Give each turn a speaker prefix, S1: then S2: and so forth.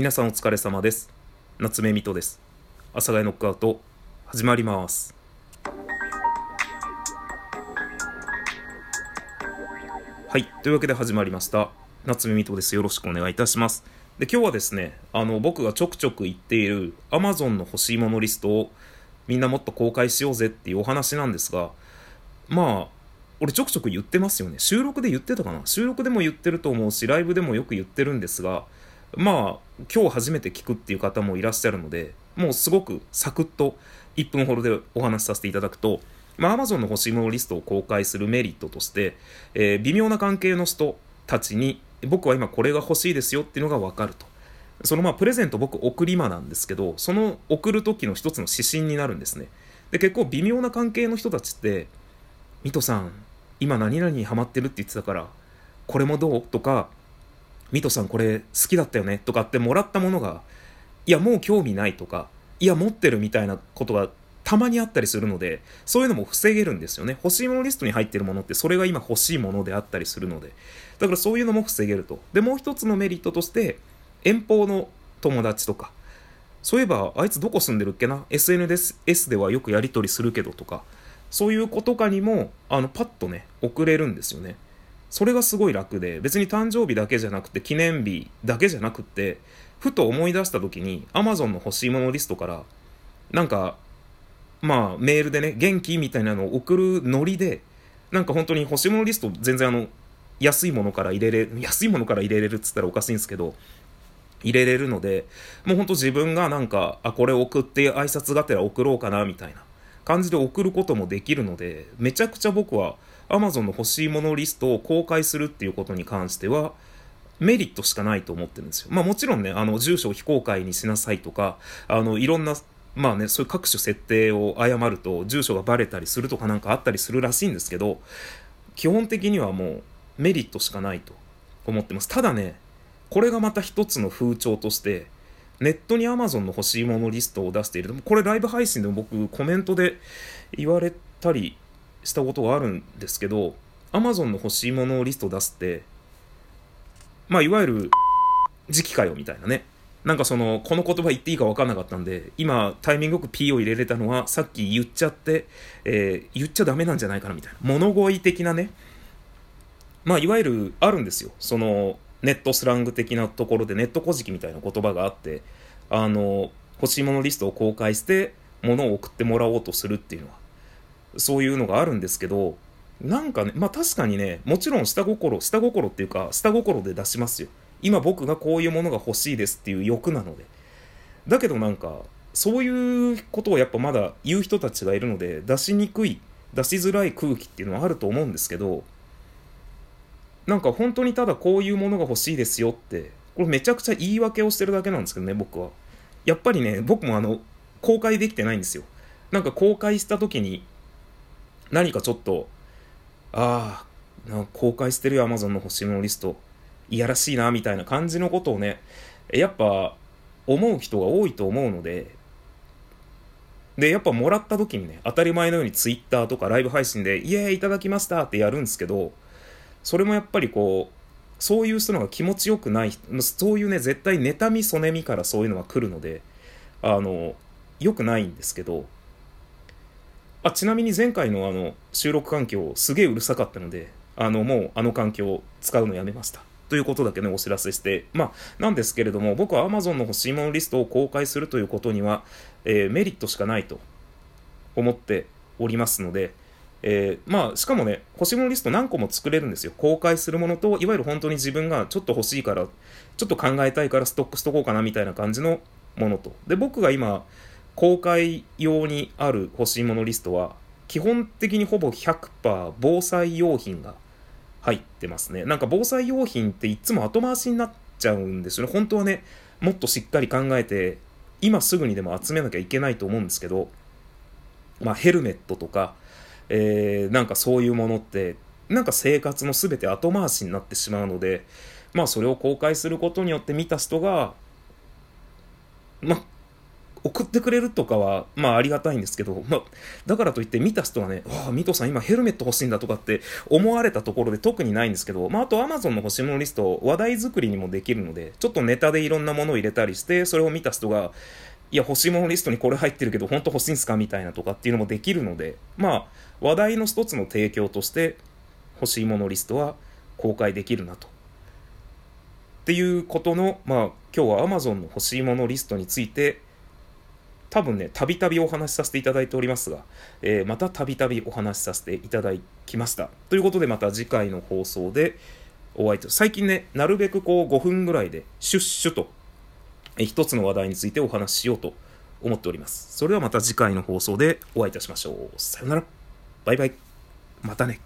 S1: 皆さんお疲れ様です。夏目水戸です。阿佐ヶノックアウト始まります。はいというわけで始まりました。夏目水戸です。よろしくお願いいたします。で今日はですねあの僕がちょくちょく言っている Amazon の欲しいものリストをみんなもっと公開しようぜっていうお話なんですがまあ俺ちょくちょく言ってますよね。収録で言ってたかな。収録でも言ってると思うしライブでもよく言ってるんですがまあ今日初めて聞くっていう方もいらっしゃるのでもうすごくサクッと1分ほどでお話しさせていただくと、まあ、Amazon の欲しいものリストを公開するメリットとして、えー、微妙な関係の人たちに僕は今これが欲しいですよっていうのが分かると。そのまあプレゼント僕送り魔なんですけどその送る時の一つの指針になるんですねで結構微妙な関係の人たちって「ミトさん今何々にハマってるって言ってたからこれもどう?」とかミトさんこれ好きだったよねとかってもらったものが、いやもう興味ないとか、いや持ってるみたいなことがたまにあったりするので、そういうのも防げるんですよね。欲しいものリストに入ってるものってそれが今欲しいものであったりするので。だからそういうのも防げると。で、もう一つのメリットとして、遠方の友達とか、そういえばあいつどこ住んでるっけな ?SNS ではよくやり取りするけどとか、そういう子とかにも、あの、パッとね、送れるんですよね。それがすごい楽で別に誕生日だけじゃなくて記念日だけじゃなくてふと思い出した時に Amazon の欲しいものリストからなんかまあメールでね元気みたいなのを送るノリでなんか本当に欲しいものリスト全然あの安いものから入れれ安いものから入れれるっつったらおかしいんですけど入れれるのでもうほんと自分がなんかあこれ送って挨拶がてら送ろうかなみたいな。感じで送ることもできるのでめちゃくちゃ僕は Amazon の欲しいものリストを公開するっていうことに関しては、メリットしかないと思ってるんですよ。まあもちろんね、あの、住所を非公開にしなさいとか、あの、いろんな、まあね、そういう各種設定を誤ると、住所がバレたりするとかなんかあったりするらしいんですけど、基本的にはもうメリットしかないと思ってます。ただね、これがまた一つの風潮として、ネットに Amazon の欲しいものリストを出している。これライブ配信でも僕コメントで言われたりしたことがあるんですけど Amazon の欲しいものリスト出すってまあいわゆる時期かよみたいなね。なんかそのこの言葉言っていいか分かんなかったんで今タイミングよく P を入れれたのはさっき言っちゃって、えー、言っちゃダメなんじゃないかなみたいな。物乞い的なね。まあいわゆるあるんですよ。そのネットスラング的なところでネット古事記みたいな言葉があってあの欲しいものリストを公開して物を送ってもらおうとするっていうのはそういうのがあるんですけど、なんかね、まあ確かにね、もちろん下心、下心っていうか、下心で出しますよ。今僕がこういうものが欲しいですっていう欲なので。だけどなんか、そういうことをやっぱまだ言う人たちがいるので、出しにくい、出しづらい空気っていうのはあると思うんですけど、なんか本当にただこういうものが欲しいですよって、これめちゃくちゃ言い訳をしてるだけなんですけどね、僕は。やっぱりね、僕もあの、公開できてないんですよ。なんか公開した時に、何かちょっと、ああ、なんか公開してるよ、Amazon の欲しいものリスト。いやらしいな、みたいな感じのことをね、やっぱ思う人が多いと思うので、で、やっぱもらった時にね、当たり前のように Twitter とかライブ配信で、イエーイいただきましたってやるんですけど、それもやっぱりこう、そういう人のが気持ちよくない、そういうね、絶対妬み、そねみからそういうのが来るので、あの、良くないんですけど、あちなみに前回のあの収録環境すげえうるさかったのであのもうあの環境を使うのやめました。ということだけねお知らせして。まあなんですけれども僕は Amazon の欲しいものリストを公開するということには、えー、メリットしかないと思っておりますのでえー、まあ、しかもね、欲しいものリスト何個も作れるんですよ。公開するものと、いわゆる本当に自分がちょっと欲しいから、ちょっと考えたいからストックしとこうかなみたいな感じのものと。で、僕が今、公開用にある欲しいものリストは、基本的にほぼ100%防災用品が入ってますね。なんか防災用品っていつも後回しになっちゃうんですよね。本当はね、もっとしっかり考えて、今すぐにでも集めなきゃいけないと思うんですけど、まあヘルメットとか、えー、なんかそういうものって、なんか生活の全て後回しになってしまうので、まあそれを公開することによって見た人が、まあ送ってくれるとかは、まあありがたいんですけど、まあ、だからといって見た人はね、わあ、ミトさん今ヘルメット欲しいんだとかって思われたところで特にないんですけど、まああと Amazon の欲しいものリスト、話題作りにもできるので、ちょっとネタでいろんなものを入れたりして、それを見た人が、いや、欲しいものリストにこれ入ってるけど、本当欲しいんすか？みたいなとかっていうのもできるので、まあ、話題の一つの提供として、欲しいものリストは公開できるなと。っていうことの、まあ、今日は Amazon の欲しいものリストについて、多分ね、たびたびお話しさせていただいておりますが、えー、またたびたびお話しさせていただきました。ということで、また次回の放送でお会いと、最近ね、なるべくこう5分ぐらいでシュッシュと、え一つの話題についてお話ししようと思っております。それではまた次回の放送でお会いいたしましょう。さよなら。バイバイ。またね。